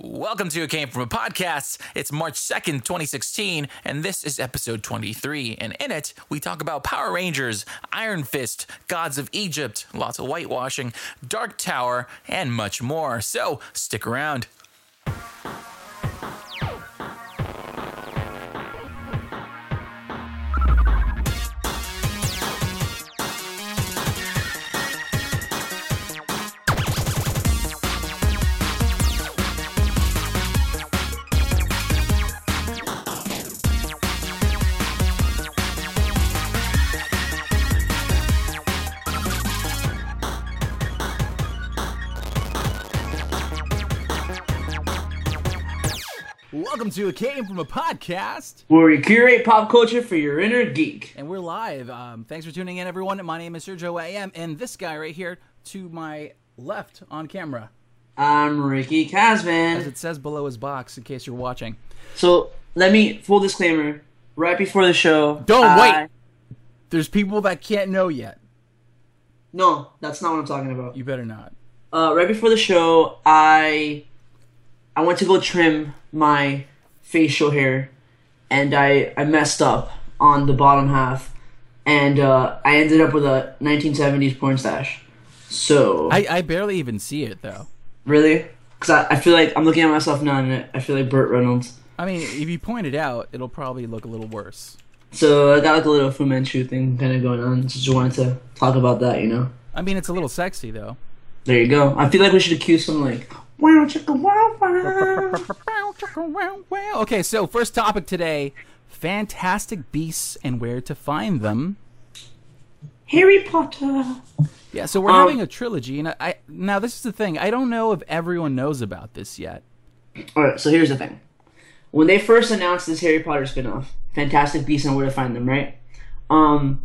Welcome to It Came From a Podcast. It's March 2nd, 2016, and this is episode 23. And in it, we talk about Power Rangers, Iron Fist, Gods of Egypt, lots of whitewashing, Dark Tower, and much more. So stick around. To It Came From a Podcast. where we curate pop culture for your inner geek. And we're live. Um, thanks for tuning in, everyone. My name is Sergio AM, and this guy right here to my left on camera, I'm Ricky Casman. as it says below his box, in case you're watching. So let me full disclaimer. Right before the show, Don't I- wait. There's people that can't know yet. No, that's not what I'm talking about. You better not. Uh, right before the show, I I went to go trim my facial hair, and I I messed up on the bottom half, and uh, I ended up with a 1970s porn stash. So I, I barely even see it though. really, because I, I feel like I'm looking at myself now, and I feel like Burt Reynolds. I mean, if you point it out, it'll probably look a little worse. So I got like a little Fu Manchu thing kind of going on. Just wanted to talk about that, you know. I mean, it's a little sexy though. There you go. I feel like we should accuse some like wow chicka wow wow. Wow! Okay, so first topic today Fantastic Beasts and Where to Find Them. Harry Potter. Yeah, so we're Um, having a trilogy, and I, I now this is the thing. I don't know if everyone knows about this yet. All right. So here's the thing. When they first announced this Harry Potter spinoff, Fantastic Beasts and Where to Find Them, right? Um,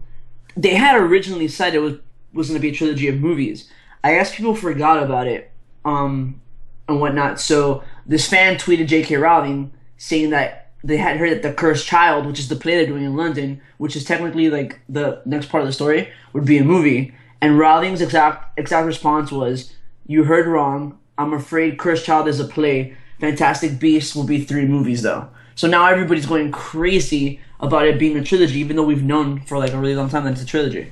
they had originally said it was was going to be a trilogy of movies. I guess people forgot about it, um, and whatnot. So this fan tweeted J.K. Rowling saying that they had heard that the Cursed Child, which is the play they're doing in London, which is technically like the next part of the story, would be a movie. And Rowling's exact exact response was, "You heard wrong. I'm afraid Cursed Child is a play. Fantastic Beasts will be three movies, though." So now everybody's going crazy about it being a trilogy, even though we've known for like a really long time that it's a trilogy.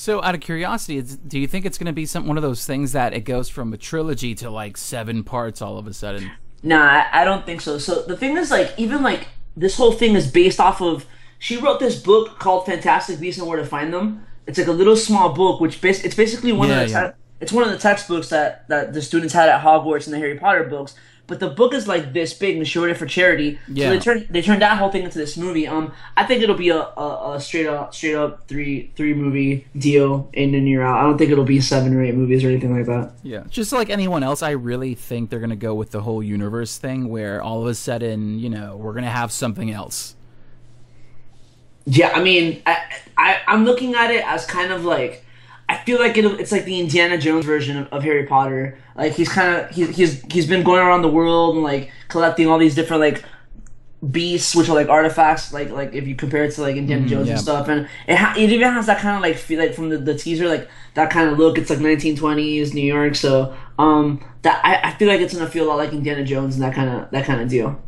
So, out of curiosity, do you think it's going to be some one of those things that it goes from a trilogy to like seven parts all of a sudden? Nah, I, don't think so. So the thing is, like, even like this whole thing is based off of. She wrote this book called Fantastic Beasts and Where to Find Them. It's like a little small book, which bas- it's basically one Yeah, of the yeah. te- it's one of the textbooks that that the students had at Hogwarts in the Harry Potter books. But the book is like this big, and wrote it for charity. Yeah. So they turned they turned that whole thing into this movie. Um, I think it'll be a, a, a straight up straight up three three movie deal in and year out. I don't think it'll be seven or eight movies or anything like that. Yeah, just like anyone else, I really think they're going to go with the whole universe thing, where all of a sudden, you know, we're going to have something else. Yeah, I mean, I, I I'm looking at it as kind of like I feel like it, it's like the Indiana Jones version of, of Harry Potter. Like he's kind of he, he's he's been going around the world and like collecting all these different like beasts, which are like artifacts. Like like if you compare it to like Indiana Jones yeah. and stuff, and it ha- it even has that kind of like feel like from the, the teaser like that kind of look. It's like 1920s New York, so um that I, I feel like it's gonna feel a lot like Indiana Jones and that kind of that kind of deal.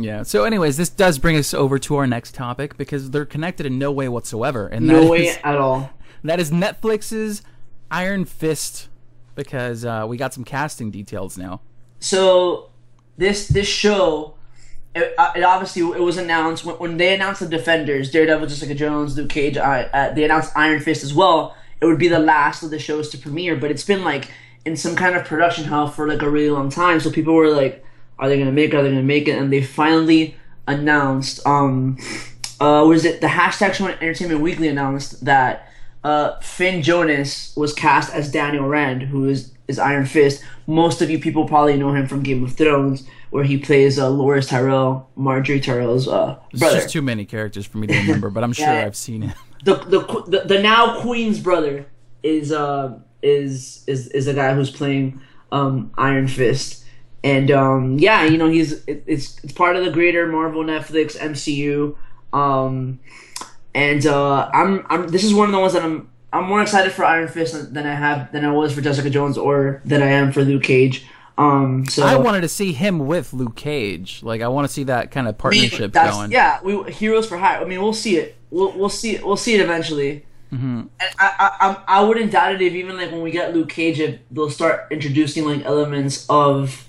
Yeah. So, anyways, this does bring us over to our next topic because they're connected in no way whatsoever, and No way is- at all. That is Netflix's Iron Fist. Because uh, we got some casting details now. so this this show it, uh, it obviously it was announced when, when they announced the defenders daredevil jessica jones luke cage I, uh, they announced iron fist as well it would be the last of the shows to premiere but it's been like in some kind of production hell for like a really long time so people were like are they gonna make it are they gonna make it and they finally announced um uh was it the hashtag entertainment weekly announced that uh, Finn Jones was cast as Daniel Rand, who is, is Iron Fist. Most of you people probably know him from Game of Thrones, where he plays uh, Loras Tyrell, Margaery Tyrell's uh, It's brother. just too many characters for me to remember, but I'm sure Yeah. I've seen it. the, the the the now Queen's brother is uh is is is the guy who's playing um Iron Fist. And um yeah, you know, he's it, it's it's part of the greater Marvel Netflix MCU. Um and uh I'm I'm this is one of the ones that I'm I'm more excited for Iron Fist than, I have than I was for Jessica Jones or than I am for Luke Cage. Um, so I wanted to see him with Luke Cage. Like I want to see that kind of partnership going. Yeah, we heroes for hire. I mean, we'll see it. We'll we'll see it. We'll see it eventually. Mm-hmm. And I, I I wouldn't doubt it if even like when we get Luke Cage, if they'll start introducing like elements of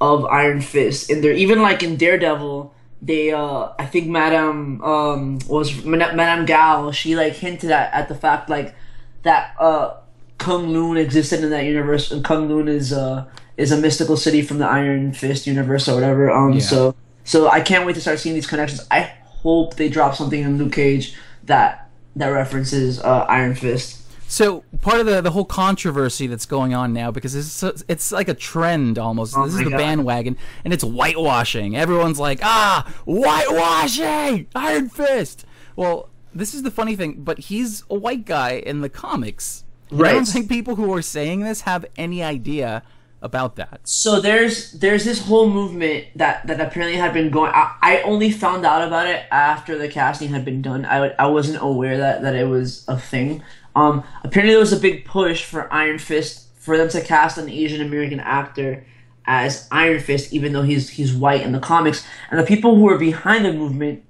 of Iron Fist in there. Even like in Daredevil, they uh I think Madame um was Madame Madame Gao. She like hinted at at the fact like that uh K'un-Lun existed in that universe, and K'un-Lun is uh is a mystical city from the Iron Fist universe or whatever. Um, Yeah. so so I can't wait to start seeing these connections. I hope they drop something in Luke Cage that that references uh, Iron Fist. So part of the the whole controversy that's going on now because it's it's like a trend almost. Oh this is the God. bandwagon, and it's whitewashing. Everyone's like, ah, whitewashing, Iron Fist. Well, this is the funny thing, but he's a white guy in the comics. And I don't Right. think people who are saying this have any idea about that. So there's there's this whole movement that that apparently had been going. I, I only found out about it after the casting had been done. I I wasn't aware that that it was a thing. Um, apparently there was a big push for Iron Fist for them to cast an Asian American actor as Iron Fist, even though he's he's white in the comics. And the people who are behind the movement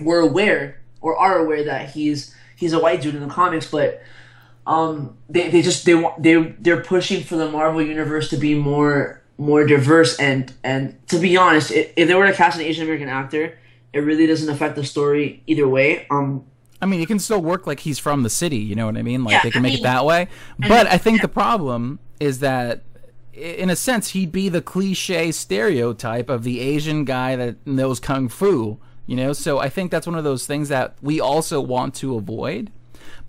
were aware or are aware that he's he's a white dude in the comics, but um, they, they just they want they they're pushing for the Marvel universe to be more more diverse and and to be honest, if, if they were to cast an Asian American actor, it really doesn't affect the story either way. Um, I mean, it can still work like he's from the city. You know what I mean? Like Yeah, they can I make mean- it that way. But I think the problem is that, in a sense, he'd be the cliche stereotype of the Asian guy that knows kung fu. You know, so I think that's one of those things that we also want to avoid.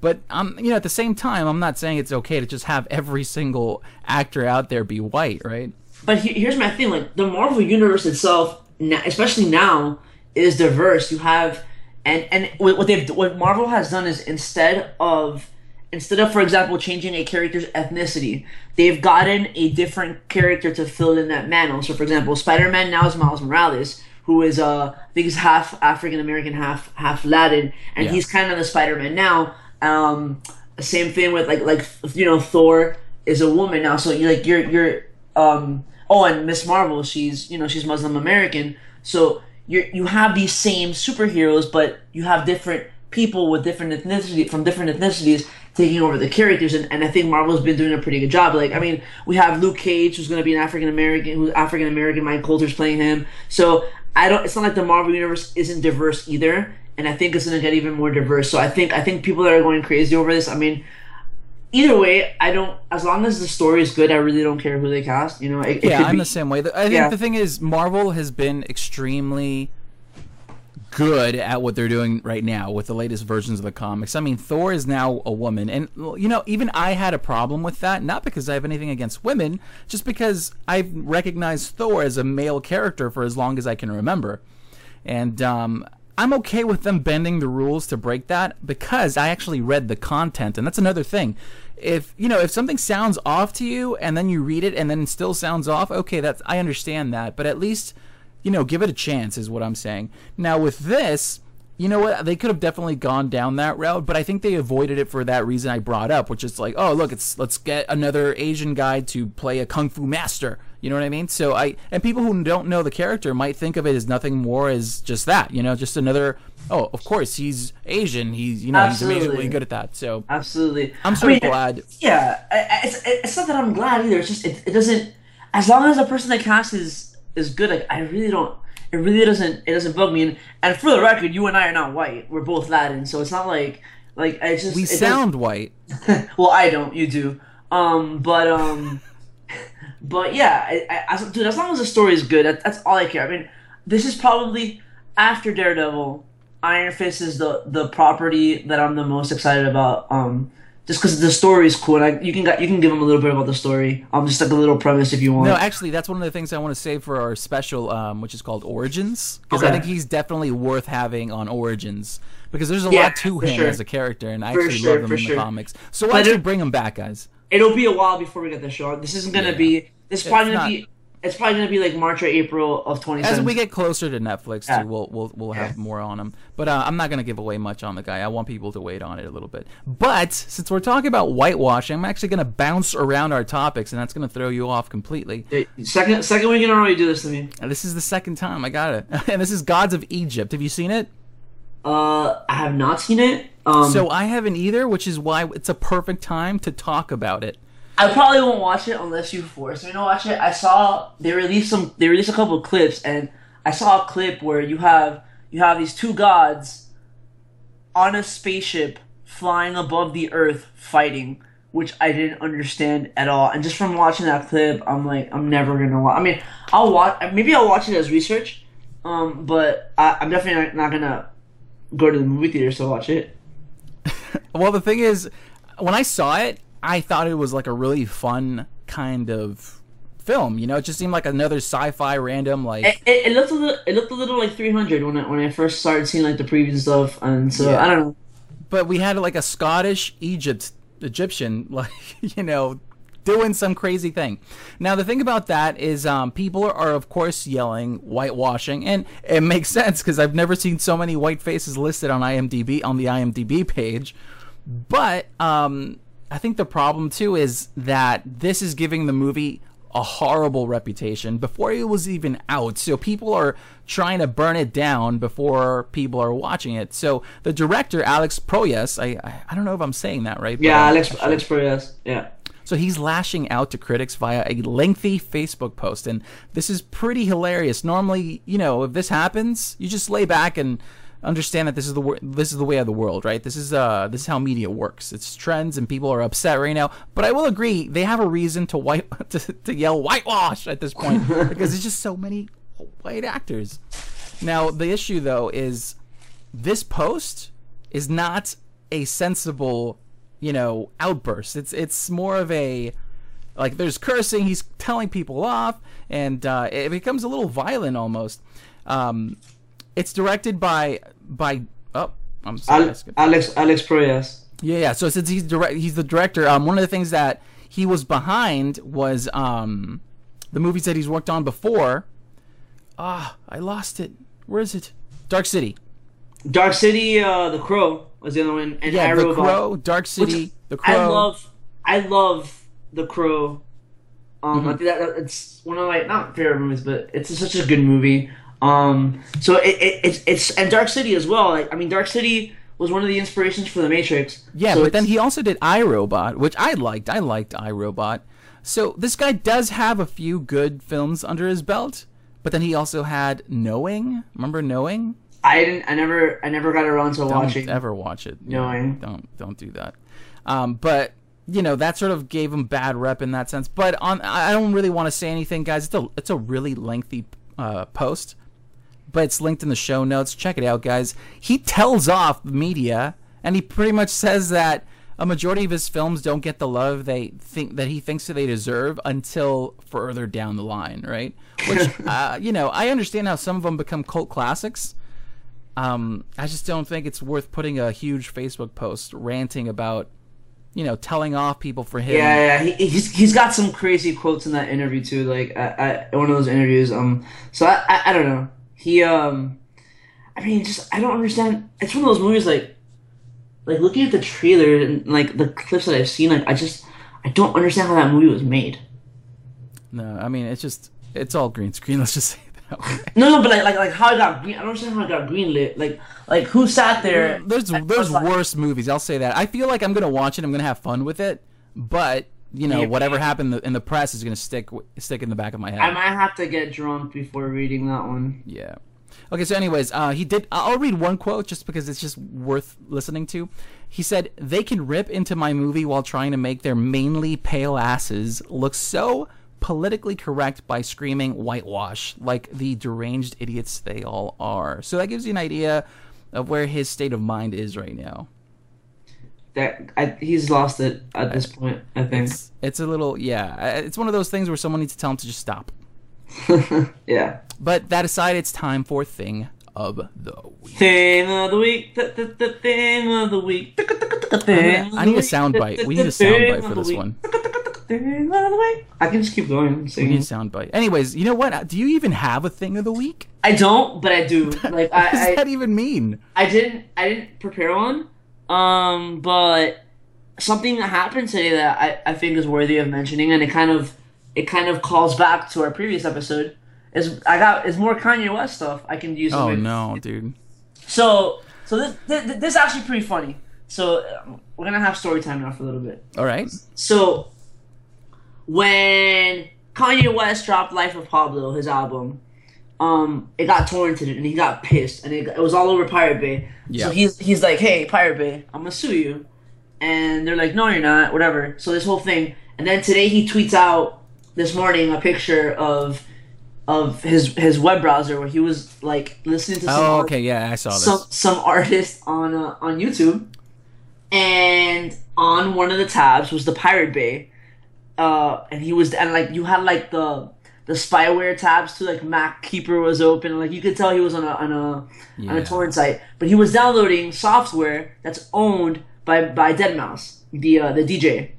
But um, you know, at the same time, I'm not saying it's okay to just have every single actor out there be white, right? but he, here's my thing: like the Marvel universe itself, especially now, is diverse. You have and and what they've what Marvel has done is instead of instead of for example changing a character's ethnicity, they've gotten a different character to fill in that mantle. So for example, Spider-Man now is Miles Morales. Who is uh I think he's half African American, half half Latin, and Yeah. he's kind of the Spider-Man now. Um, same thing with like like you know Thor is a woman now, so you're like you're you're um oh and Miss Marvel she's you know she's Muslim American, so you you have these same superheroes, but you have different people with different ethnicity from different ethnicities taking over the characters, and, and I think Marvel's been doing a pretty good job. Like I mean, we have Luke Cage who's going to be an African American, who's African American. Mike Colter's playing him, so I don't. It's not like the Marvel universe isn't diverse either and I think it's going to get even more diverse. So I think I think people that are going crazy over this. I mean, either way, I don't. As long as the story is good, I really don't care who they cast. You know, it, it Yeah, could I'm be, the same way. I think Yeah. the thing is, Marvel has been extremely good at what they're doing right now with the latest versions of the comics. I mean, Thor is now a woman, and you know, even I had a problem with that. Not because I have anything against women, just because I've recognized Thor as a male character for as long as I can remember, and um, I'm okay with them bending the rules to break that because I actually read the content, and that's another thing. If you know if something sounds off to you, and then you read it, and then it still sounds off, okay, that's I understand that, but at least you know give it a chance is what I'm saying. Now with this. You know what? They could have definitely gone down that route, but I think they avoided it for that reason I brought up, which is like, oh, look, it's let's get another Asian guy to play a kung fu master. You know what I mean? So I and people who don't know the character might think of it as nothing more as just that. You know, just another. Oh, of course he's Asian. He's you know Absolutely. he's amazingly good at that. So absolutely. I'm I sort of mean, glad. Yeah, I- I- it's it's not that I'm glad either. It's just it, it doesn't. As long as the person they cast is is good, like I really don't. It really doesn't. It doesn't bug me. And, and for the record, you and I are not white. We're both Latin, so it's not like like I just We doesn't- sound white. well, I don't. You do. Um, but um, but yeah, I, I, as, dude. As long as the story is good, that, that's all I care. I mean, this is probably after Daredevil. Iron Fist is the the property that I'm the most excited about. Um, just because the story is cool, and I, you can you can give them a little bit about the story. Um, just like a little premise if you want. No, actually, that's one of the things I want to save for our special, um, which is called Origins, because I think he's definitely worth having on Origins because there's a Yeah, lot to him sure. as a character, and I For actually sure, love him in sure. the comics. So why don't you bring him back, guys? It'll be a while before we get the show. This isn't gonna Yeah. be. Is probably It's gonna not- be. it's probably gonna be like March or April of twenty. As we get closer to Netflix, Yeah. too, we'll we'll we'll have Yeah. more on him. But uh, I'm not gonna give away much on the guy. I want people to wait on it a little bit. But since we're talking about whitewashing, I'm actually gonna bounce around our topics, and that's gonna throw you off completely. second second week in a row you do this to me. And this is the second time I got it, and this is Gods of Egypt. Have you seen it? Uh, I have not seen it. Um, So I haven't either, which is why it's a perfect time to talk about it. I probably won't watch it unless you force me to watch it. I saw they released some. They released a couple of clips, and I saw a clip where you have you have these two gods on a spaceship flying above the Earth fighting, which I didn't understand at all. And just from watching that clip, I'm like, I'm never gonna watch. I mean, I'll watch. Maybe I'll watch it as research, um, but I, I'm definitely not, not gonna go to the movie theater to watch it. Well, the thing is, when I saw it, I thought it was like a really fun kind of film. You know, it just seemed like another sci-fi random like. It, it, it looked a little. It looked a little like 300 when I, when I first started seeing like the previews and stuff, and so Yeah. I don't know. but we had like a Scottish Egypt Egyptian like you know doing some crazy thing. Now the thing about that is um, people are, are of course yelling whitewashing, and it makes sense because I've never seen so many white faces listed on IMDb on the IMDb page. But um, I think the problem too is that this is giving the movie a horrible reputation before it was even out. So people are trying to burn it down before people are watching it. So the director Alex Proyas, I I, I don't know if I'm saying that right. Yeah, Alex Alex Proyas. Yeah. so he's lashing out to critics via a lengthy Facebook post, and this is pretty hilarious. Normally, you know, if this happens, you just lay back and understand that this is the this is the way of the world, right? This is uh this is how media works. It's trends, and people are upset right now. But I will agree, they have a reason to white to, to yell whitewash at this point because there's just so many white actors. Now the issue though is this post is not a sensible, you know, outburst. It's it's more of a like there's cursing. He's telling people off, and uh, it becomes a little violent almost. Um, it's directed by by oh I'm sorry. Al- Alex Alex Proyas. Yeah, yeah. So since he's direct, he's the director. Um, one of the things that he was behind was um, the movies that he's worked on before. Ah, I lost it. Where is it? Dark City. Dark City, uh, The Crow was the other one, and Yeah, The iRobot. Crow, Dark City, Which The Crow. I love. I love The Crow. Um, Mm-hmm. I think that, that- it's one of my not favorite movies, but it's such a good movie. Um, so it, it it's it's and Dark City as well. Like I mean, Dark City was one of the inspirations for The Matrix. Yeah, So but then he also did iRobot, which I liked. I liked iRobot. So this guy does have a few good films under his belt, but then he also had Knowing. Remember Knowing? I didn't. I never. I never got around to Don't watching. ever watch it. Knowing. Don't don't do that. Um, but you know that sort of gave him bad rep in that sense. But on, I I don't really want to say anything, guys. It's a it's a really lengthy uh, post, but it's linked in the show notes. Check it out, guys. He tells off the media, and he pretty much says that a majority of his films don't get the love they think that he thinks that they deserve until further down the line, right? Which uh, you know, I understand how some of them become cult classics. Um, I just don't think it's worth putting a huge Facebook post ranting about, you know, telling off people for him. Yeah, yeah, he, he's he's got some crazy quotes in that interview too. Like I, I, one of those interviews. Um, so I, I, I don't know. He um, I mean, just I don't understand. It's one of those movies like, like looking at the trailer and like the clips that I've seen. Like I just I don't understand how that movie was made. No, I mean it's just it's all green screen. Let's just say that. No, no, but like like like how it got green. I don't understand how it got greenlit. Like like who sat there? There's there's worse movies. I'll say that. I feel like I'm gonna watch it. I'm gonna have fun with it, but you know Yeah. whatever happened in the press is gonna stick stick in the back of my head. I might have to get drunk before reading that one. Yeah. Okay, so anyways, uh, he did. I'll read one quote just because it's just worth listening to. He said, "They can rip into my movie while trying to make their mainly pale asses look so politically correct by screaming whitewash like the deranged idiots they all are." So that gives you an idea of where his state of mind is right now. That I, he's lost it at this point. I think. It's, it's a little, yeah. uh, It's one of those things where someone needs to tell him to just stop. yeah. But that aside, it's time for thing of the week. Thing of the week. th- th- th- Thing of the week. I need a sound bite. We need a sound bite for this one. thing of the way. I can just keep going We need singing. a soundbite. Anyways, you know what? Do you even have a thing of the week? I don't, but I do. Like What does I, I, that even mean? I didn't I didn't prepare one. Um, but something that happened today that I, I think is worthy of mentioning, and it kind of it kind of calls back to our previous episode. Is I got is more Kanye West stuff I can use. Oh no, dude. So so this this, this is actually pretty funny. So we're gonna have story time now for a little bit. All right. So when Kanye West dropped Life of Pablo, his album, um, it got torrented and he got pissed and it, it was all over Pirate Bay. Yeah. So he's he's like, "Hey, Pirate Bay, I'm gonna sue you," and they're like, "No, you're not." Whatever. So this whole thing, and then today he tweets out this morning a picture of of his his web browser where he was like listening to some Oh, okay. Yeah, I saw this. some some artist on uh, on YouTube, and on one of the tabs was the Pirate Bay, uh, and he was and like you had like the the spyware tabs too, like MacKeeper was open, like you could tell he was on a on a on a torrent site, but he was downloading software that's owned by by Deadmau5, the uh, the DJ.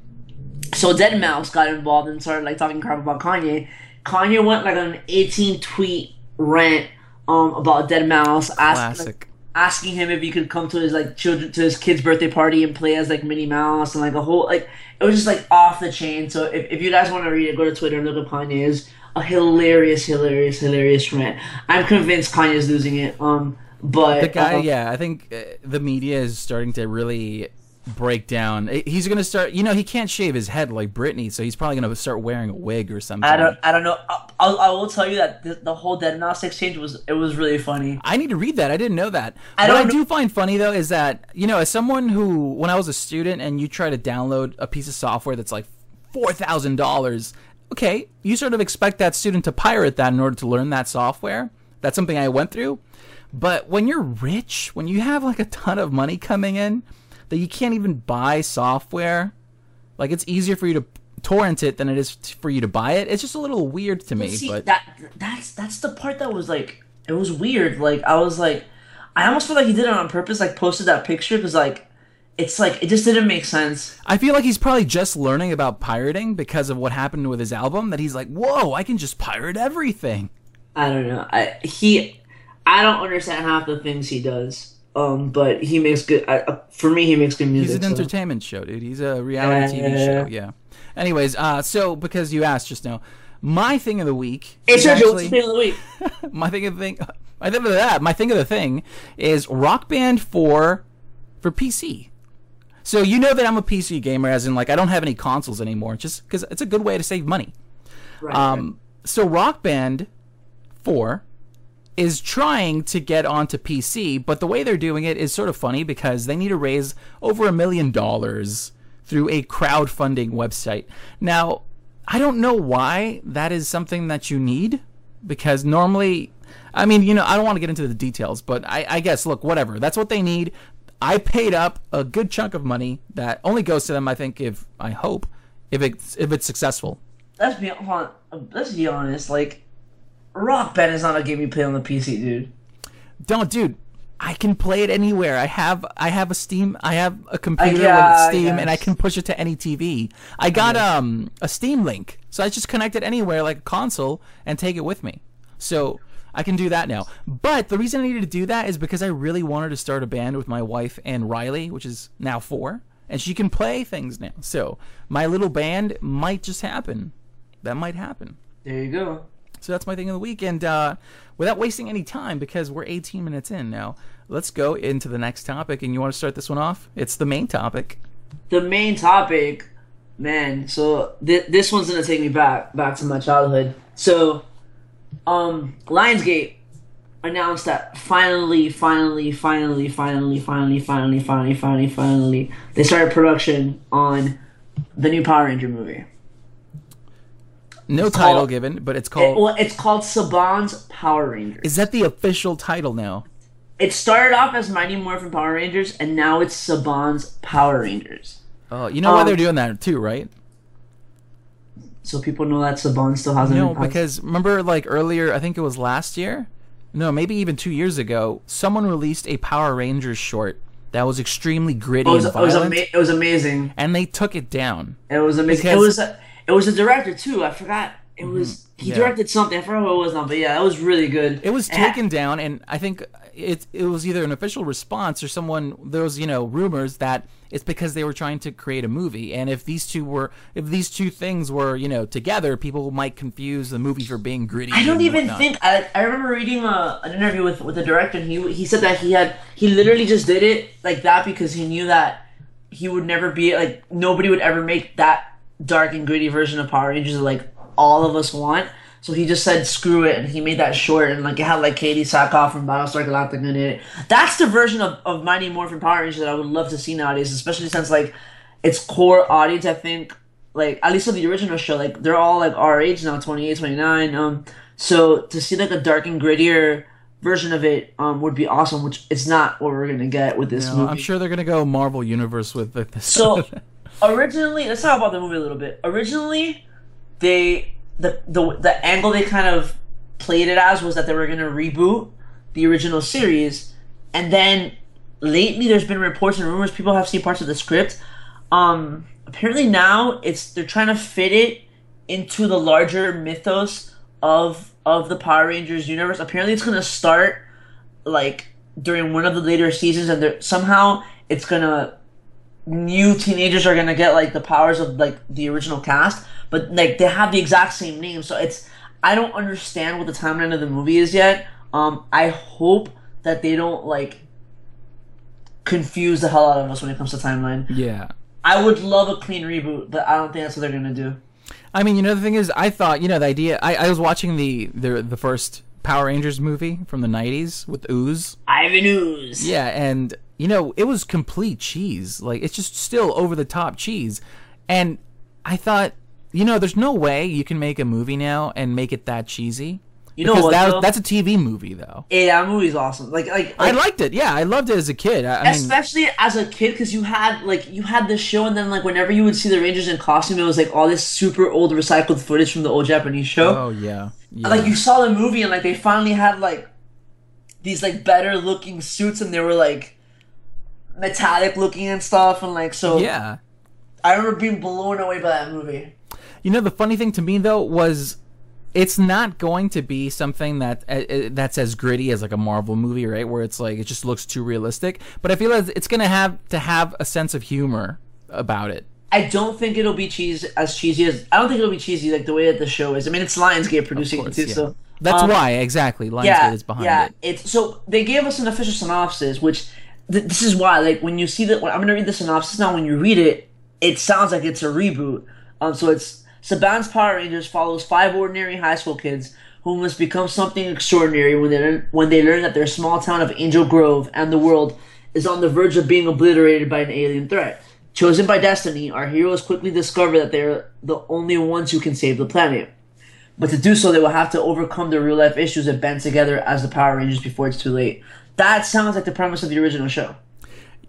So Deadmau5 got involved and started like talking crap about Kanye. Kanye went like on an 18 tweet rant um about Deadmau5, asking asking him if he could come to his like children to his kid's birthday party and play as like Minnie Mouse and like a whole like it was just like off the chain. So if, if you guys want to read it, go to Twitter and look up Kanye's a hilarious, hilarious, hilarious rant. I'm convinced Kanye's losing it. Um, but The guy, uh, yeah, I think uh, the media is starting to really break down. He's gonna start. You know, he can't shave his head like Britney, so he's probably gonna start wearing a wig or something. I don't, I don't know. I, I'll, I will tell you that the, the whole Deadmau5 exchange was it was really funny. I need to read that. I didn't know that. I what I don't know- do find funny though is that you know, as someone who, when I was a student, and you try to download a piece of software that's like four thousand dollars, okay, you sort of expect that student to pirate that in order to learn that software. That's something I went through. But when you're rich, when you have like a ton of money coming in, that you can't even buy software, like it's easier for you to torrent it than it is for you to buy it. It's just a little weird to me. See but that that's that's the part that was like it was weird. Like I was like, I almost feel like he did it on purpose. Like posted that picture because like it's like it just didn't make sense. I feel like he's probably just learning about pirating because of what happened with his album. That he's like, whoa, I can just pirate everything. I don't know. I he, I don't understand half the things he does. Um, but he makes good. I, uh, for me, he makes good music. He's an so- entertainment show, dude. He's a reality TV show. Yeah. Anyways, uh, so because you asked just now, my thing of the week. Hey, Sergio, what's actually- the thing of the week? my thing of the thing. My thing of that. My thing of the thing is Rock Band Four for PC. So you know that I'm a PC gamer, as in like I don't have any consoles anymore, just because it's a good way to save money. Right, Um, so Rock Band 4 is trying to get onto PC, but the way they're doing it is sort of funny because they need to raise over a million dollars through a crowdfunding website. Now, I don't know why that is something that you need because normally, I mean, you know, I don't want to get into the details, but I, I guess, look, whatever. That's what they need. I paid up a good chunk of money that only goes to them, I think, if I hope, if it's if it's successful. let's be hon- let's be honest. Like, Rock Band is not a game you play on the PC, dude. Don't, dude. I can play it anywhere. I have I have a Steam. I have a computer yeah, with Steam, and I can push it to any TV. I got um a Steam Link, so I just connect it anywhere like a console and take it with me. So I can do that now. But the reason I needed to do that is because I really wanted to start a band with my wife and Riley, which is now four, and she can play things now. So my little band might just happen. That might happen. There you go. So that's my thing of the week. And uh, without wasting any time, because we're 18 minutes in now, let's go into the next topic. And you want to start this one off? It's the main topic. The main topic, man. So th- this one's gonna take me back back to my childhood. So, um, Lionsgate announced that finally, finally, finally, finally, finally, finally, finally, finally, finally, they started production on the new Power Ranger movie. No It's title called- given, but it's It, called. well, it's called Saban's Power Rangers. is that the official title now? It started off as Mighty Morphin Power Rangers, and now it's Saban's Power Rangers. Oh, you know why Um, they're doing that too, right? So people know that Saban still has a No, power- because remember, like earlier, I think it was last year. No, maybe even two years ago. Someone released a Power Rangers short that was extremely gritty it was, and it was, violent, ama- it was amazing. and they took it down. It was amazing. It was it It was a director too. I forgot. It was he Mm-hmm. Yeah. directed something. I forgot what it was now, but yeah, that was really good. It was And- taken down, and I think it it was either an official response or someone. There was you know rumors that it's because they were trying to create a movie, and if these two were if these two things were you know together, people might confuse the movie for being gritty. I don't even whatnot. think I, I remember reading a, an interview with with the director and he he said that he had he literally just did it like that because he knew that he would never be like nobody would ever make that dark and gritty version of Power Rangers that like all of us want. So he just said screw it and he made that short and like it had like Katee Sackhoff from Battlestar Galactica in it. That's the version of, of Mighty Morphin Power Rangers that I would love to see nowadays, especially since like its core audience I think like at least of the original show, like they're all like our age now, 28, 29. Um so to see like a dark and grittier version of it um would be awesome, which it's not what we're gonna get with this No, movie. I'm sure they're gonna go Marvel Universe with with this. So originally, let's talk about the movie a little bit. Originally, they the the the angle they kind of played it as was that they were going to reboot the original series, and then lately there's been reports and rumors people have seen parts of the script. Um, apparently now it's they're trying to fit it into the larger mythos of of the Power Rangers universe. Apparently, it's going to start like during one of the later seasons, and somehow it's gonna new teenagers are gonna get like the powers of like the original cast, but like they have the exact same name. So it's I don't understand what the timeline of the movie is yet. Um, I hope that they don't like confuse the hell out of us when it comes to timeline. yeah. I would love a clean reboot, but I don't think that's what they're gonna do. I mean, you know, the thing is, I thought, you know, the idea. I, I was watching the, the the first Power Rangers movie from the '90s with Ooze. Ivan Ooze. Yeah, and you know, it was complete cheese. Like it's just still over the top cheese. And I thought, you know, there's no way you can make a movie now and make it that cheesy. You know what, that, that's a TV movie though. Yeah, that movie's awesome. Like like, I liked it. Yeah, I loved it as a kid. I, I mean, especially as a kid because you had like you had this show and then like whenever you would see the rangers in costume it was like all this super old recycled footage from the old japanese show oh yeah, yeah. like you saw the movie and like they finally had like these like better looking suits and they were like metallic looking and stuff and like so yeah. i remember being blown away by that movie You know, the funny thing to me though was it's not going to be something that uh, uh, that's as gritty as like a Marvel movie, right? Where it's like it just looks too realistic. But I feel like it's going to have to have a sense of humor about it. i don't think it'll be cheese as cheesy as i don't think it'll be cheesy like the way that the show is i mean it's lionsgate producing course, it too yeah. so That's um, why exactly Lionsgate yeah, is behind yeah. it. It's so they gave us an official synopsis, which th- this is why. Like when you see that, I'm gonna read the synopsis now. When you read it, it sounds like it's a reboot. Um, so it's Saban's Power Rangers follows five ordinary high school kids who must become something extraordinary when they learn, when they learn that their small town of Angel Grove and the world is on the verge of being obliterated by an alien threat. Chosen by destiny, our heroes quickly discover that they're the only ones who can save the planet. But to do so, they will have to overcome the real life issues and band together as the Power Rangers before it's too late. That sounds like the premise of the original show.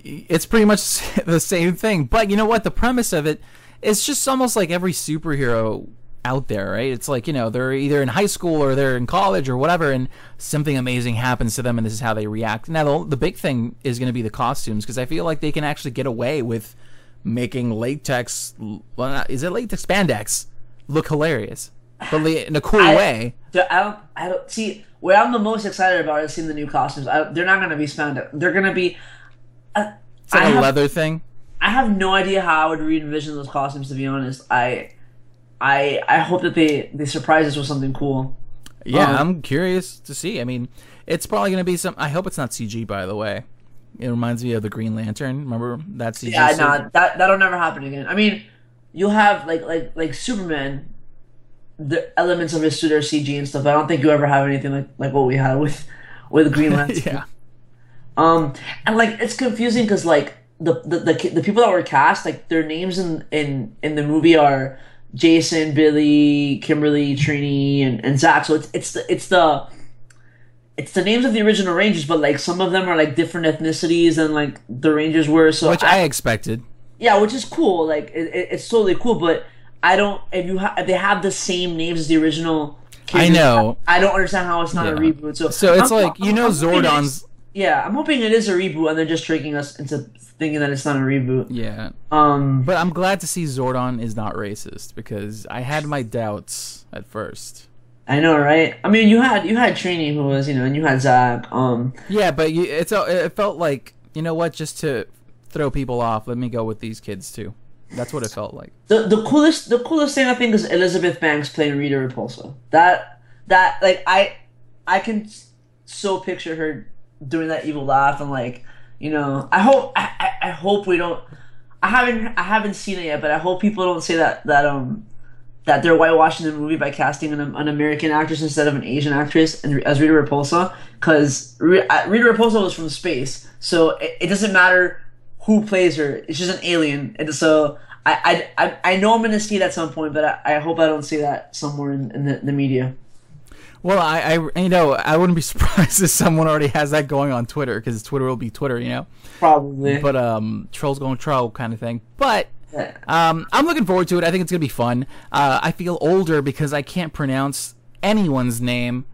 It's pretty much the same thing. But you know what? The premise of it is just almost like every superhero out there, right? It's like, you know, they're either in high school or they're in college or whatever, and something amazing happens to them, and this is how they react. Now, the, the big thing is going to be the costumes, because I feel like they can actually get away with making latex, well, is it latex? Spandex look hilarious, but in a cool I- way. I don't, I don't see what I'm the most excited about is seeing the new costumes. I, they're not going to be spandex. They're going to be. Uh, It's like I a have- leather thing. I have no idea how I would re-envision those costumes. To be honest, I, I, I hope that they they surprise us with something cool. Yeah, Um, I'm curious to see. I mean, it's probably going to be some. I hope it's not CG, by the way. It reminds me of the Green Lantern. Remember that CG? Yeah, nah, that that'll never happen again. I mean, you'll have like like like Superman, the elements of his suit are CG and stuff. I don't think you ever have anything like like what we had with with Green Lantern. yeah. Um, and like it's confusing because like the, the the the people that were cast, like their names in in in the movie are Jason, Billy, Kimberly, Trini, and and Zach. So it's it's the it's the it's the names of the original Rangers, but like some of them are like different ethnicities than like the Rangers were. So Which I expected. yeah, which is cool. Like it, it, it's totally cool. But I don't if you ha- if they have the same names as the original. I know. I don't understand how it's not a reboot. So So it's I'm- like you know I'm Zordon's yeah, I'm hoping it is a reboot and they're just tricking us into thinking that it's not a reboot. Yeah. Um, But I'm glad to see Zordon is not racist because I had my doubts at first. I know, right? I mean, you had you had Trini who was, you know, and you had Zach. Um, Yeah, but you, it's it felt like you know what, just to throw people off. Let me go with these kids too. That's what it felt like. the the coolest the coolest thing I think is Elizabeth Banks playing Rita Repulsa. That that like I I can so picture her doing that evil laugh and like you know I hope I, I, I hope we don't I haven't I haven't seen it yet but I hope people don't say that that um that they're whitewashing the movie by casting an, an American actress instead of an Asian actress and, as Rita Repulsa because Rita Repulsa was from space so it, it doesn't matter who plays her it's just an alien and so I, I, I, I know I'm gonna see it at some point but I, I hope I don't see that somewhere in, in the, the media Well, I, I, you know, I wouldn't be surprised if someone already has that going on Twitter because Twitter will be Twitter, you know. probably But um, trolls going troll kind of thing. But Yeah. um, I'm looking forward to it. I think it's gonna be fun. Uh, I feel older because I can't pronounce anyone's name.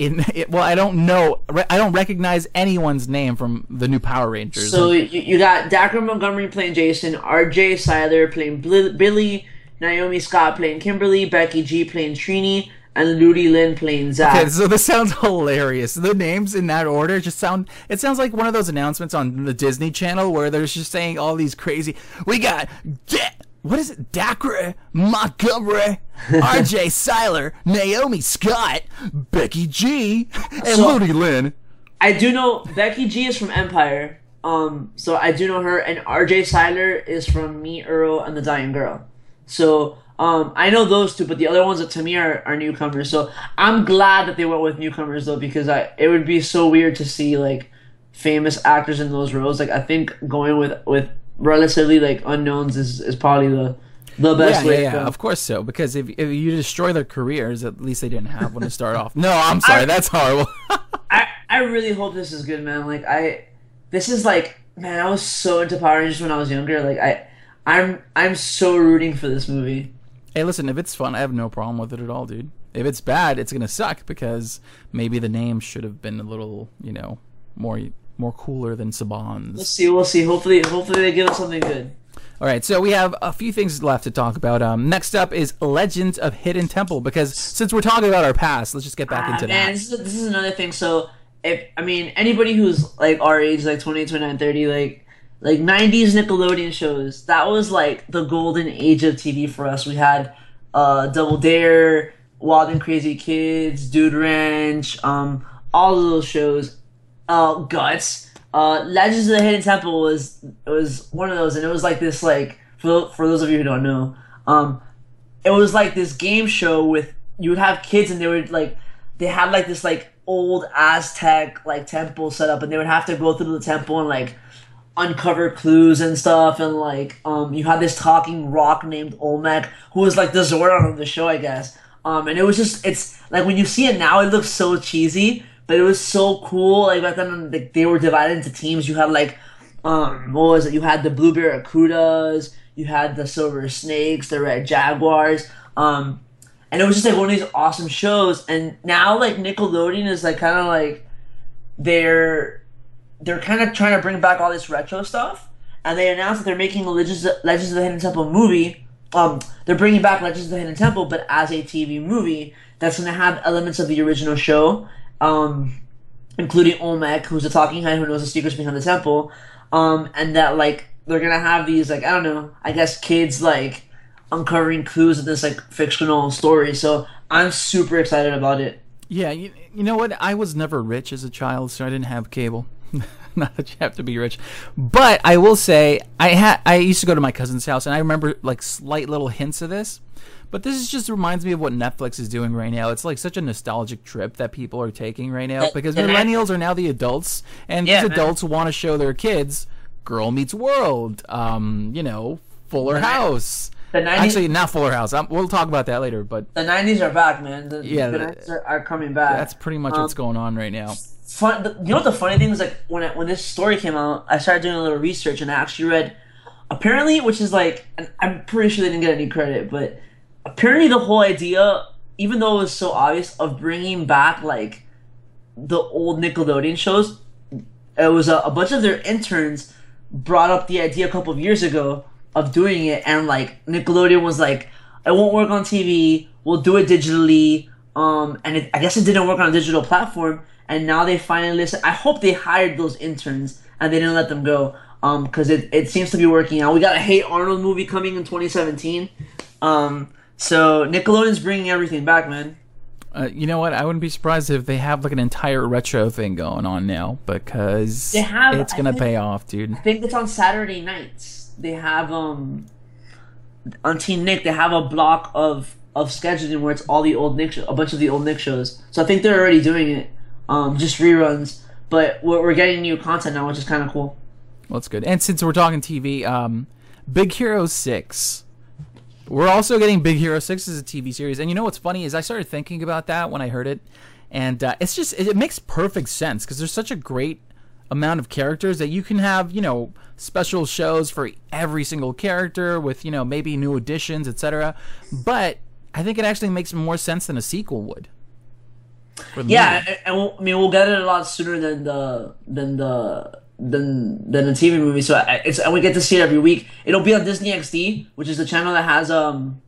In it, well, I don't know. re- I don't recognize anyone's name from the new Power Rangers. So you, you got Dacre Montgomery playing Jason, R.J. Cyler playing Bli- Billy, Naomi Scott playing Kimberly, Becky G playing Trini, and Ludi Lin playing Zach. Okay, so this sounds hilarious. The names in that order just sound. It sounds like one of those announcements on the Disney Channel where they're just saying all these crazy. We got da- what is it? Dacre Montgomery, R.J. Cyler, Naomi Scott, Becky G, and So- Ludi Lin. I do know Becky G is from Empire, um, so I do know her, and R.J. Cyler is from Me, Earl, and the Dying Girl. So um, I know those two, but the other ones that to me are, are newcomers. So I'm glad that they went with newcomers though, because I it would be so weird to see like famous actors in those roles. Like I think going with with relatively like unknowns is, is probably the the best yeah, way. yeah, to go. of course so. Because if, if you destroy their careers, at least they didn't have one to start off. No, I'm sorry, that's horrible. I I really hope this is good, man. Like I, this is like man, I was so into Power Rangers when I was younger. Like I, I'm I'm so rooting for this movie. Hey, listen, if it's fun, I have no problem with it at all, dude. If it's bad, it's gonna suck because maybe the name should have been a little, you know, more more cooler than Saban's. We'll see. We'll see. Hopefully, hopefully they give us something good. All right, so we have a few things left to talk about. Um, next up is Legends of Hidden Temple because since we're talking about our past, let's just get back Ah, into man, that. this is, this is another thing. So if I mean anybody who's like our age, like 28, 29, 30, like like 90s Nickelodeon shows, that was like the golden age of TV for us. We had uh Double Dare, Wild and Crazy Kids, Dude Ranch, um, all of those shows. Uh, Guts. Uh, Legends of the Hidden Temple was was one of those, and it was like this like for for those of you who don't know, um, it was like this game show with you would have kids and they would like they had like this like old Aztec like temple set up and they would have to go through the temple and like uncover clues and stuff and like um you had this talking rock named Olmec who was like the Zordon of the show I guess um and it was just it's like when you see it now it looks so cheesy but it was so cool like back then like, they were divided into teams. You had like um what was it? You had the blue barracudas you had the silver snakes the red jaguars um and it was just like one of these awesome shows. And now like nickelodeon is like kind of like they're they're kind of trying to bring back all this retro stuff. And they announced that they're making legends, legends of the hidden temple movie um they're bringing back legends of the hidden temple but as a tv movie that's going to have elements of the original show um including Olmec, who's a talking head who knows the secrets behind the temple, um, and that like they're gonna have these like I don't know, I guess kids like uncovering clues in this like fictional story. So I'm super excited about it. Yeah, you, you know what? I was never rich as a child, so I didn't have cable. Not that you have to be rich, but I will say I had. I used to go to my cousin's house, and I remember like slight little hints of this. But this is just reminds me of what Netflix is doing right now. It's like such a nostalgic trip that people are taking right now because millennials are now the adults, and Yeah, these adults want to show their kids Girl Meets World, um, you know, Fuller The House. The 90s, Actually, not Fuller House. Um, we'll talk about that later, but the 90s are back, man. The, Yeah, the the- 90s are, are coming back. that's pretty much Um, what's going on right now. Fun. The, you know what the funny thing is? Like when I, when this story came out, I started doing a little research and I actually read. Apparently, which is like, I'm pretty sure they didn't get any credit, but apparently the whole idea, even though it was so obvious, of bringing back like the old Nickelodeon shows, it was a, a bunch of their interns brought up the idea a couple of years ago of doing it, and like Nickelodeon was like, "It won't work on TV. We'll do it digitally." Um, and it, I guess it didn't work on a digital platform, and now they finally listen. I hope they hired those interns and they didn't let them go. Um, because it, it seems to be working out. We got a Hey Arnold movie coming in 2017. Um, so Nickelodeon's bringing everything back, man. Uh, you know what? I wouldn't be surprised if they have like an entire retro thing going on now because have- it's gonna think- pay off, dude. I think it's on Saturday nights. They have um on TeenNick. They have a block of of scheduling where it's all the old Nick, sho- a bunch of the old Nick shows. So I think they're already doing it, um, just reruns. But we're, we're getting new content now, which is kind of cool. Well, that's good. And since we're talking TV, um, Big Hero Six. We're also getting Big Hero Six as a TV series, and you know what's funny is I started thinking about that when I heard it, and uh, it's just it, it makes perfect sense because there's such a great amount of characters that you can have you know special shows for every single character with you know maybe new additions etc. But I think it actually makes more sense than a sequel would. Yeah, and, and we'll, I mean we'll get it a lot sooner than the than the than than the TV movie. So it's and we get to see it every week. It'll be on Disney XD, which is the channel that has um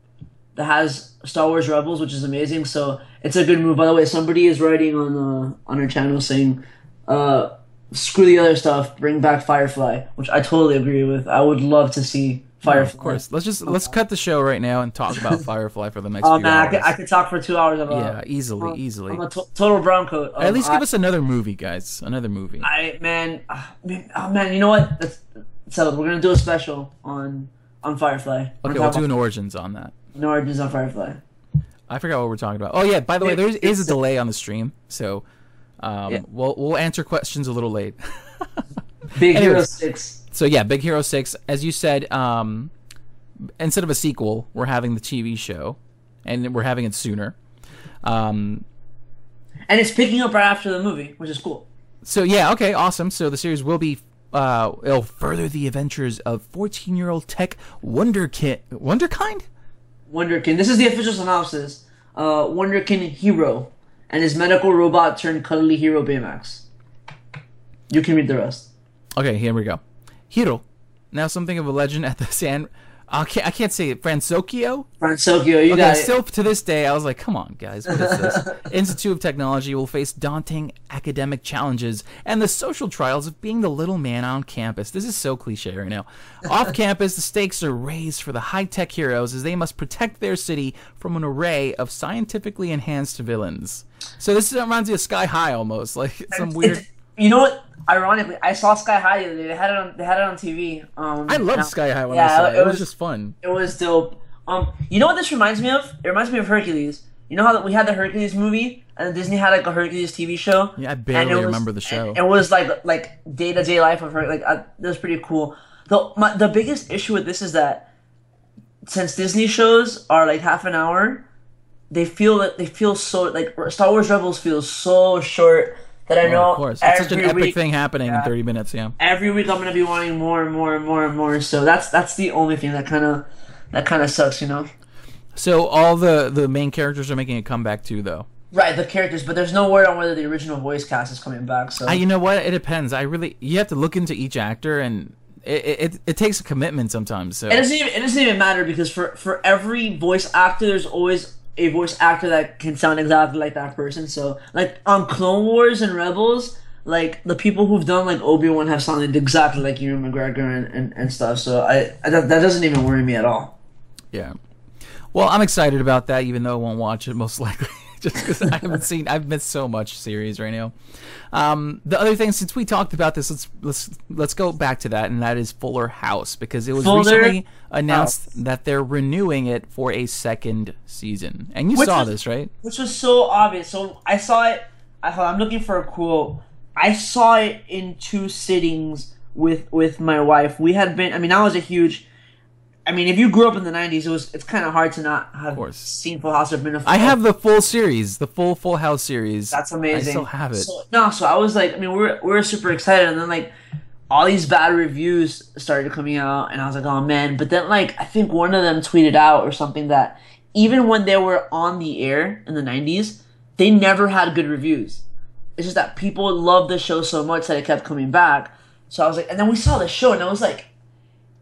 that has Star Wars Rebels, which is amazing. So it's a good move. By the way, somebody is writing on uh, on our channel saying, uh, "Screw the other stuff, bring back Firefly," which I totally agree with. I would love to see Firefly. Of course. Let's just let's cut the show right now and talk about Firefly for the next Oh few man, I could, I could talk for two hours about. yeah, easily, easily. I'm a total brown coat. At Um, least I- give us another movie, guys. Another movie. I man, man, oh man, you know what? That's settled. We're gonna do a special on on Firefly. okay, we'll do an origins on that. no origins on Firefly. I forgot what we're talking about. Oh yeah, by the way, there is a delay on the stream, so um, Yeah. we'll we'll answer questions a little late. Big Hero Anyways. Six. So yeah, Big Hero Six, as you said, um, instead of a sequel, we're having the TV show, and we're having it sooner. Um, And it's picking up right after the movie, which is cool. so yeah, okay, awesome. So the series will be. Uh, it'll further the adventures of 14-year-old tech Wonderkid, Wonderkind. Wonderkin. This is the official synopsis. Uh, Wonderkin hero and his medical robot turned cuddly hero Baymax. You can read the rest. Okay, here we go. Hiro, now something of a legend at the San. I can't, I can't say it. Fransokyo. Fransokyo, you Okay, got it. still to this day, I was like, come on, guys, what is this? Institute of Technology will face daunting academic challenges and the social trials of being the little man on campus. This is so cliche right now. Off campus, the stakes are raised for the high tech heroes as they must protect their city from an array of scientifically enhanced villains. So this reminds me of Sky High almost, like some weird. You know what? Ironically, I saw Sky High the other day. They had it on. They had it on TV. Um, I love now- Sky High when yeah, I saw it. it It was was- just fun. It was dope. Um, you know what this reminds me of? It reminds me of Hercules. You know how we had the Hercules movie, and Disney had like a Hercules TV show. Yeah, I barely was- remember the show. It was like like day to day life of her. Like uh, that was pretty cool. The my, the biggest issue with this is that since Disney shows are like half an hour, they feel that they feel so like Star Wars Rebels feels so short that I know Oh, of course, it's such an epic week- thing happening in 30 minutes. Yeah. every week I'm gonna be wanting more and more and more and more. So that's that's the only thing that kind of that kind of sucks, you know. So all the the main characters are making a comeback too, though. Right, the characters, but there's no word on whether the original voice cast is coming back. So I, you know what? It depends. I really you have to look into each actor, and it it, it takes a commitment sometimes. So it doesn't even it doesn't even matter because for for every voice actor, there's always a voice actor that can sound exactly like that person. So like on Clone Wars and Rebels. Like the people who've done like Obi Wan have sounded exactly like Ewan McGregor and, and, and stuff, so I, I that, that doesn't even worry me at all. yeah. Well, I'm excited about that, even though I won't watch it most likely, just because I haven't seen. I've missed so much series right now. Um, the other thing, since we talked about this, let's let's let's go back to that, and that is Fuller House because it was Fuller recently announced that they're renewing it for a second season, and you Which saw was- this, right? which was so obvious. So I saw it. I thought I'm looking for a quote. I saw it in two sittings with with my wife. We had been. I mean, I was a huge. I mean, if you grew up in the '90s, it was it's kind of hard to not have seen Full House or been a. I have the full series, the full Full House series. That's amazing. I still have it. So, no, so I was like, I mean, we we're we we're super excited, and then like all these bad reviews started coming out, and I was like, oh man. But then like I think one of them tweeted out or something that even when they were on the air in the '90s, they never had good reviews. It's just that people loved the show so much that it kept coming back. So I was like, and then we saw the show, and I was like,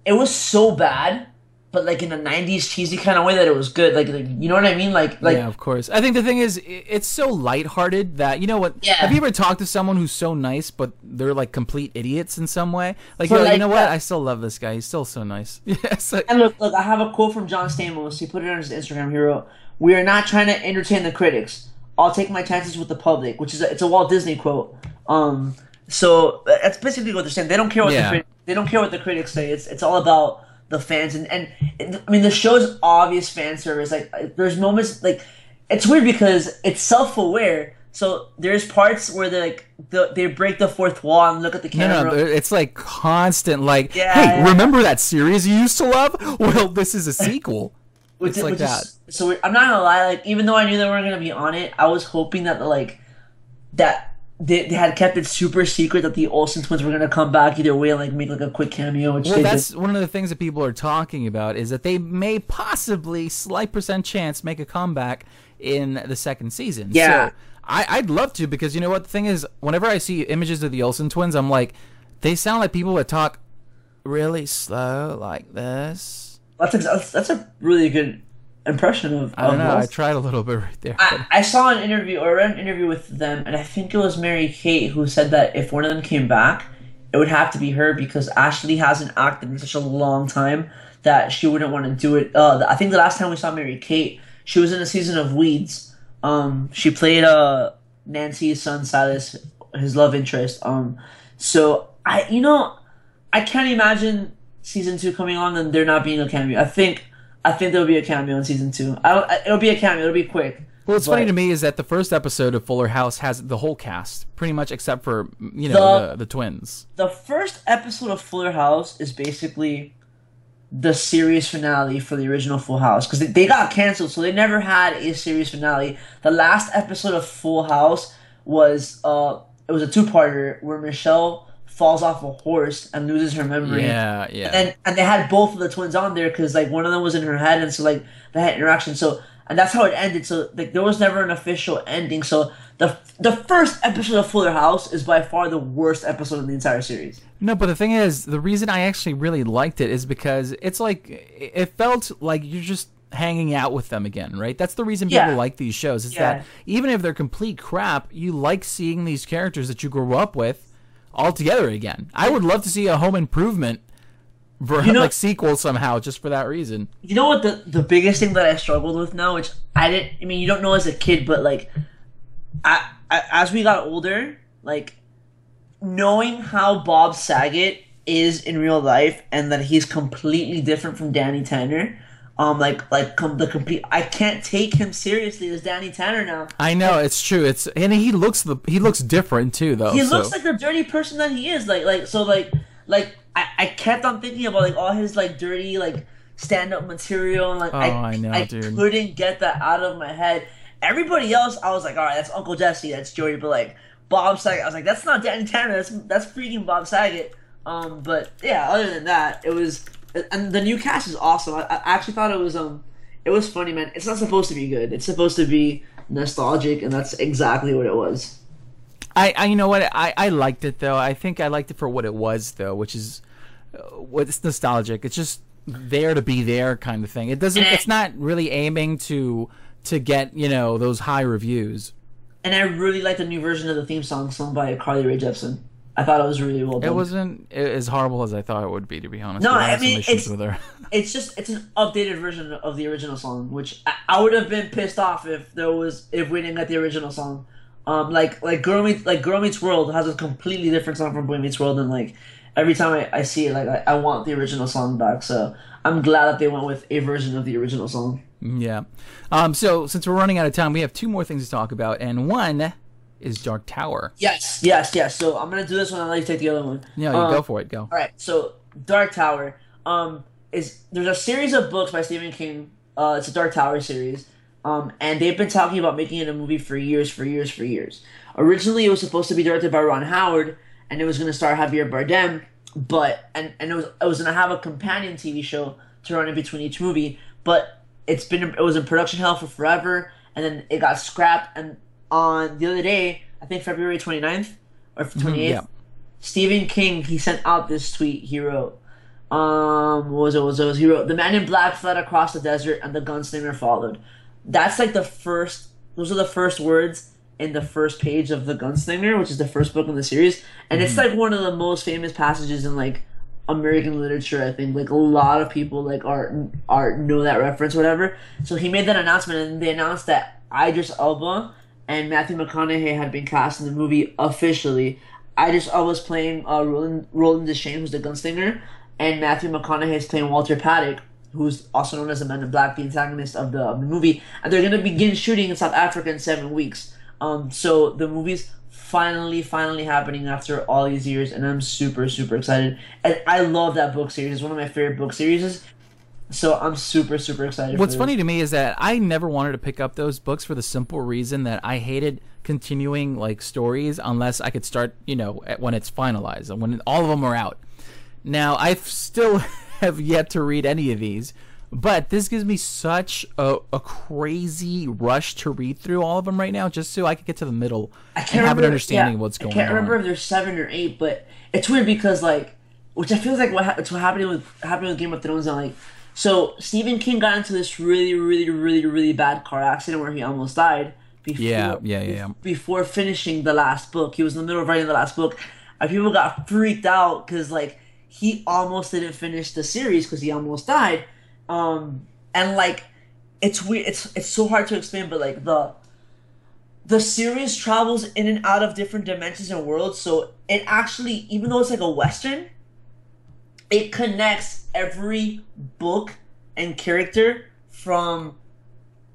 it was so bad, but like in a '90s cheesy kind of way that it was good. Like, like you know what I mean? Like, like yeah, of course. I think the thing is, it's so lighthearted that you know what? Yeah. Have you ever talked to someone who's so nice, but they're like complete idiots in some way? Like, you're like, you know what? uh, I still love this guy. He's still so nice. yes. like- And look, look, I have a quote from John Stamos. He put it on his Instagram. He wrote, "We are not trying to entertain the critics. I'll take my chances with the public," which is a, it's a Walt Disney quote. Um, so that's basically what they're saying. They don't care what Yeah. the they don't care what the critics say. It's it's all about the fans and and I mean the show's obvious fan service. Like uh, there's moments like it's weird because it's self aware. So there's parts where they like the, they break the fourth wall and look at the camera. no, it's like constant. Like, Yeah, hey, yeah. remember that series you used to love? Well, this is a sequel. Which It's like which is- that. so I'm not gonna lie, like even though I knew they weren't gonna be on it, I was hoping that like that they, they had kept it super secret that the Olsen twins were gonna come back either way and like make like a quick cameo. Which Well, that's did. one of the things that people are talking about is that they may possibly, slight percent chance, make a comeback in the second season. Yeah. So I, I'd love to because you know what? The thing is, whenever I see images of the Olsen twins, I'm like, they sound like people that talk really slow like this. That's, that's that's a really good impression of. I don't of know. I tried a little bit right there. I, I saw an interview or read an interview with them, and I think it was Mary Kate who said that if one of them came back, it would have to be her because Ashley hasn't acted in such a long time that she wouldn't want to do it. Uh, I think the last time we saw Mary Kate, she was in a season of Weeds. Um, she played uh Nancy's son Silas, his love interest. Um, so I, you know, I can't imagine season two coming on and there not being a cameo. I think. I think there'll be a cameo in season two. I. It'll be a cameo. It'll be quick. Well, what's But- funny to me is that the first episode of Fuller House has the whole cast, pretty much except for you know The- the, the twins. the first episode of Fuller House is basically the series finale for the original Full House because they, they got canceled, so they never had a series finale. The last episode of Full House was uh it was a two parter where Michelle falls off a horse and loses her memory. Yeah, yeah. And and they had both of the twins on there because like one of them was in her head, and so like they had interaction. So and that's how it ended. So like there was never an official ending. So the the first episode of Fuller House is by far the worst episode of the entire series. No, but the thing is, the reason I actually really liked it is because it's like it felt like you're just hanging out with them again, right? That's the reason people Yeah. like these shows. Is Yeah. that even if they're complete crap, you like seeing these characters that you grew up with all together again. I would love to see a Home Improvement ver- You know- like sequel somehow, just for that reason. You know what the the biggest thing that I struggled with now, which I didn't. I mean, you don't know as a kid, but like, I, I as we got older, like knowing how Bob Saget is in real life and that he's completely different from Danny Tanner. Um, like like com- the complete. I can't take him seriously as Danny Tanner now. I know it's true. It's and he looks the he looks different too, though. he so- looks like the dirty person that he is. Like like so like like I, I kept on thinking about like all his like dirty like stand up material and like I, Oh, I know, I couldn't get that out of my head. Everybody else, I was like, all right, that's Uncle Jesse, that's Joey, but like Bob Saget, I was like, that's not Danny Tanner, that's that's freaking Bob Saget. Um, but yeah, other than that, it was and the new cast is awesome. I, I actually thought it was um it was funny, man. It's not supposed to be good. It's supposed to be nostalgic, and that's exactly what it was. I, I you know what I, I liked it though. I think I liked it for what it was though, which is uh, what it's nostalgic. It's just there to be there kind of thing. It doesn't. It's not really aiming to to get you know those high reviews. And I really like the new version of the theme song sung by Carly Rae Jepsen. I thought it was really well done. It wasn't as horrible as I thought it would be, to be honest. No, but I mean, it's- with her. It's just it's an updated version of the original song, which I, I would have been pissed off if there was if we didn't get the original song. Um, like like Girl Meets like Girl Meets World has a completely different song from Boy Meets World, and like every time I, I see it, like I, I want the original song back. So I'm glad that they went with a version of the original song. yeah. Um. So since we're running out of time, we have two more things to talk about, and one is Dark Tower. Yes, yes, yes. So I'm gonna do this one. I'll let you take the other one. Yeah, you Um, go for it. Go. All right, so Dark Tower um, is there's a series of books by Stephen King. Uh, it's a Dark Tower series, um, and they've been talking about making it a movie for years, for years, for years. Originally, it was supposed to be directed by Ron Howard, and it was going to star Javier Bardem, but and and it was it was going to have a companion TV show to run in between each movie, but it's been it was in production hell for forever, and then it got scrapped. And on the other day, I think February 29th or 28th. Mm-hmm, yeah. Stephen King he sent out this tweet. He wrote, um, what was it? What was it? He wrote, "The man in black fled across the desert, and the gunslinger followed." That's like the first. Those are the first words in the first page of the Gunslinger, which is the first book in the series, and it's like one of the most famous passages in like American literature. I think like a lot of people like art art know that reference, whatever. So he made that announcement, and they announced that Idris Elba and Matthew McConaughey had been cast in the movie officially. Idris Elba's playing uh, Roland Roland Deschain, who's the gunslinger, and Matthew McConaughey is playing Walter Padick, who's also known as the Man in Black, the antagonist of the, of the movie. And they're gonna begin shooting in South Africa in seven weeks. Um, so the movie's finally, finally happening after all these years, and I'm super, super excited. And I love that book series. It's one of my favorite book series. So I'm super, super excited. What's funny to me is that I never wanted to pick up those books for the simple reason that I hated continuing like stories unless I could start, you know, at, when it's finalized and when all of them are out. Now I still have yet to read any of these, but this gives me such a, a crazy rush to read through all of them right now, just so I could get to the middle I and can't have remember, an understanding yeah, of what's going on. I can't on. remember if there's seven or eight, but it's weird because like, which I feel like what ha- it's what happening with happening with Game of Thrones and like, so Stephen King got into this really, really, really, really bad car accident where he almost died. Before, Yeah, yeah, yeah. Before finishing the last book, he was in the middle of writing the last book, and people got freaked out because like he almost didn't finish the series because he almost died. Um, and like, it's weird. It's it's so hard to explain, but like the the series travels in and out of different dimensions and worlds so it actually even though it's like a western it connects every book and character from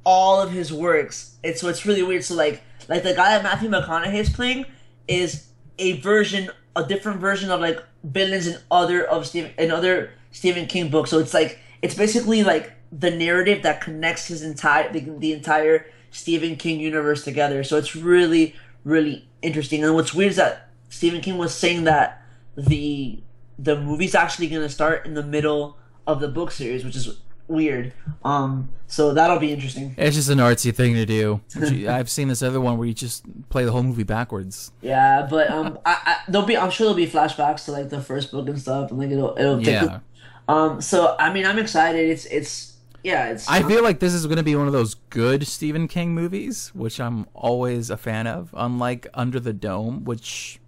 all of his works it's so it's really weird so like like the guy that matthew mcconaughey is playing is a version a different version of like villains and other of stephen in other stephen king books so it's like it's basically like the narrative that connects his entire the, the entire Stephen King universe together. So it's really, really interesting. And what's weird is that Stephen King was saying that the the movie's actually gonna start in the middle of the book series, which is weird. Um, so that'll be interesting. It's just an artsy thing to do. I've seen this other one where you just play the whole movie backwards. Yeah, but um, I, I there'll be I'm sure there'll be flashbacks to like the first book and stuff, and like it'll it'll take Yeah. um. So I mean, I'm excited. It's it's yeah. It's I feel like this is going to be one of those good Stephen King movies, which I'm always a fan of. Unlike Under the Dome, which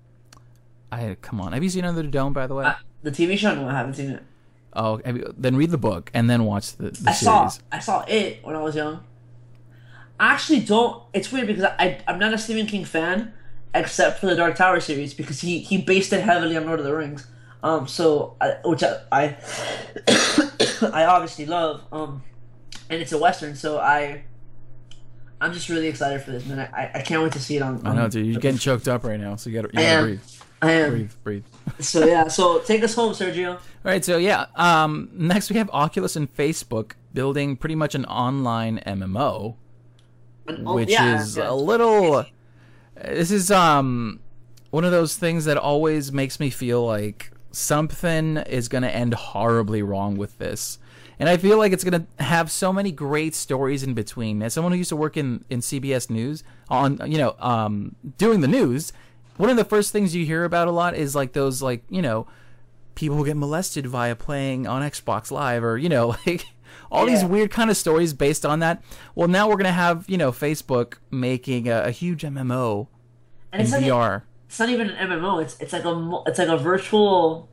I come on, have you seen Under the Dome? By the way, uh, the TV show. No, I haven't seen it. oh, have you, then read the book and then watch the, the I saw series. I saw it when I was young. I actually don't. It's weird because I I'm not a Stephen King fan, except for the Dark Tower series because he he based it heavily on Lord of the Rings. Um, so I, which I I, I obviously love. Um, and it's a western, so I. I'm just really excited for this, man. I, I can't wait to see it on. I know, dude. You're getting choked up right now, so you got to breathe, I am. breathe, breathe. So yeah. So take us home, Sergio. All right, so yeah. Um, next we have Oculus and Facebook building pretty much an online MMO. And- oh, which yeah, is yeah. a little this is um one of those things that always makes me feel like something is going to end horribly wrong with this and i feel like it's going to have so many great stories in between as someone who used to work in in cbs news on you know um doing the news one of the first things you hear about a lot is like those like you know people who get molested via playing on Xbox Live or you know like all these weird kind of stories based on that. Well, now we're gonna have you know Facebook making a, a huge MMO and in it's like VR. it's not even an MMO. It's it's like a it's like a virtual.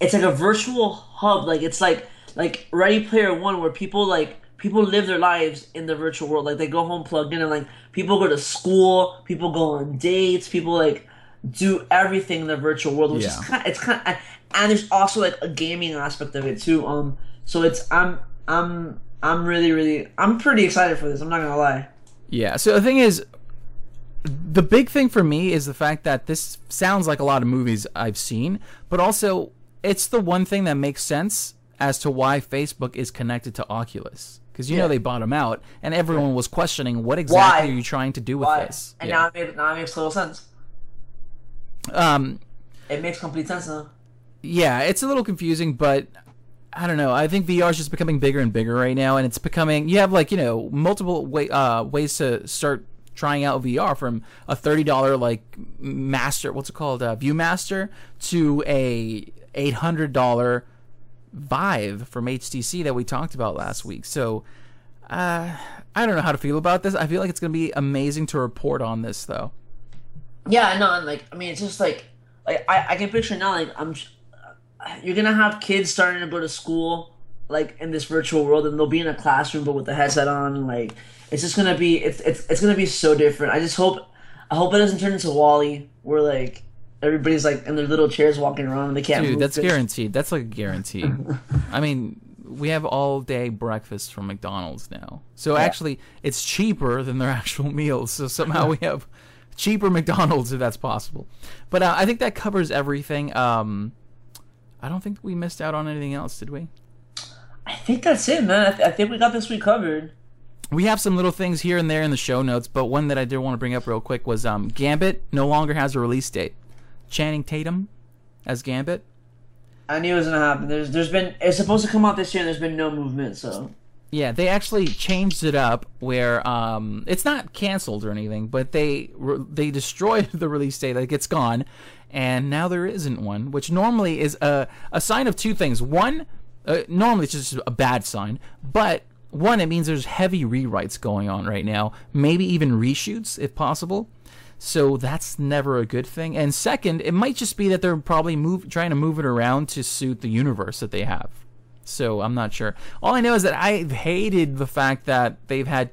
It's like a virtual hub. Like it's like like Ready Player One, where people like people live their lives in the virtual world. Like they go home plugged in, and like people go to school, people go on dates, people like do everything in the virtual world, which is Yeah. kind. It's kind of, and there's also like a gaming aspect of it too. Um, so it's I'm I'm I'm really really I'm pretty excited for this. I'm not gonna lie. Yeah. So the thing is, the big thing for me is the fact that this sounds like a lot of movies I've seen, but also it's the one thing that makes sense as to why Facebook is connected to Oculus. Because you know they bought them out, and everyone was questioning what exactly Why? are you trying to do with Why? this. And Yeah. now it made, now it makes total sense. um, It makes complete sense now. yeah, it's a little confusing, but I don't know. I think VR is just becoming bigger and bigger right now, and it's becoming. You have like you know multiple way, uh, ways to start trying out VR from a thirty dollar like master, what's it called, uh, ViewMaster, to a eight hundred dollar Vive from HTC that we talked about last week. So, uh, I don't know how to feel about this. I feel like it's going to be amazing to report on this, though. Yeah, no, and like I mean, it's just like like I, I can picture now like I'm you're gonna have kids starting to go to school like in this virtual world and they'll be in a classroom but with the headset on like it's just gonna be it's it's it's gonna be so different. I just hope I hope it doesn't turn into WALL-E where like everybody's like in their little chairs walking around and they can't Dude, that's guaranteed. That's like a guarantee. I mean, we have all day breakfast from McDonald's now. So actually, it's cheaper than their actual meals. So somehow we have cheaper McDonald's if that's possible. But uh, I think that covers everything. Um, I don't think we missed out on anything else, did we? I think that's it, man. I, th- I think we got this week covered. We have some little things here and there in the show notes, but one that I did want to bring up real quick was um, Gambit no longer has a release date. Channing Tatum as Gambit. I knew it was gonna happen. There's there's been it's supposed to come out this year. and There's been no movement, so Yeah, they actually changed it up where um, it's not canceled or anything, but they they destroyed the release date, like it's gone, and now there isn't one, which normally is a a sign of two things. One, uh, normally it's just a bad sign, but one, it means there's heavy rewrites going on right now, maybe even reshoots if possible. So that's never a good thing. And second, it might just be that they're probably move trying to move it around to suit the universe that they have. So I'm not sure. All I know is that I've hated the fact that they've had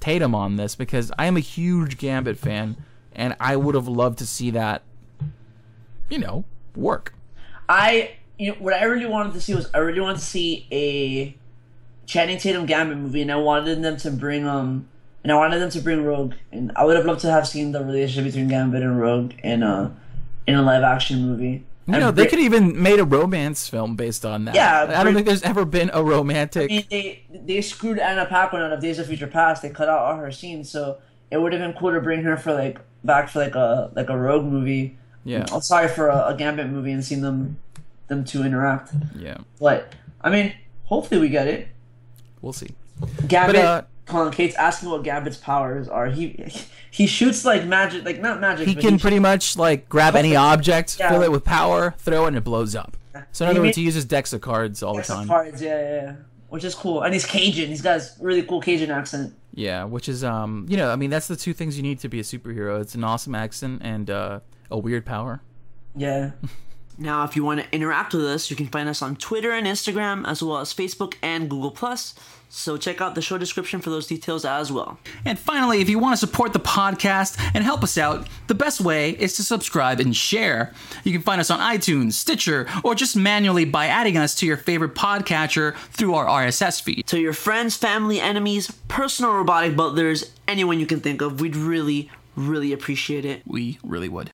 Tatum on this because I am a huge Gambit fan, and I would have loved to see that, you know, work. I you know what I really wanted to see was I really wanted to see a Channing Tatum Gambit movie, and I wanted them to bring um and I wanted them to bring Rogue, and I would have loved to have seen the relationship between Gambit and Rogue in a in a live action movie. You know, they could even made a romance film based on that. Yeah, I don't think there's ever been a romantic. I mean, they they screwed Anna Paquin out of Days of Future Past. They cut out all her scenes, so it would have been cool to bring her for like back for like a like a Rogue movie. Yeah. Oh, sorry for a, a Gambit movie and seeing them them two interact. Yeah, But I mean, hopefully we get it. we'll see. Gambit. But, uh, Colin Kate's asking what Gambit's powers are. He he shoots like magic, like not magic. He can pretty much like grab any object, Yeah. fill it with power, throw it, and it blows up. So in He other words, made- he uses decks of cards all the Decks of time. cards, yeah, yeah, yeah. Which is cool, and he's Cajun. He's got this really cool Cajun accent. Yeah, which is um, you know, I mean, that's the two things you need to be a superhero. It's an awesome accent and uh, a weird power. Yeah. Now, if you want to interact with us, you can find us on Twitter and Instagram, as well as Facebook and Google Plus. So check out the show description for those details as well. And finally, if you want to support the podcast and help us out, the best way is to subscribe and share. You can find us on iTunes, Stitcher, or just manually by adding us to your favorite podcatcher through our RSS feed. To your friends, family, enemies, personal robotic butlers, anyone you can think of, we'd really, really appreciate it. We really would.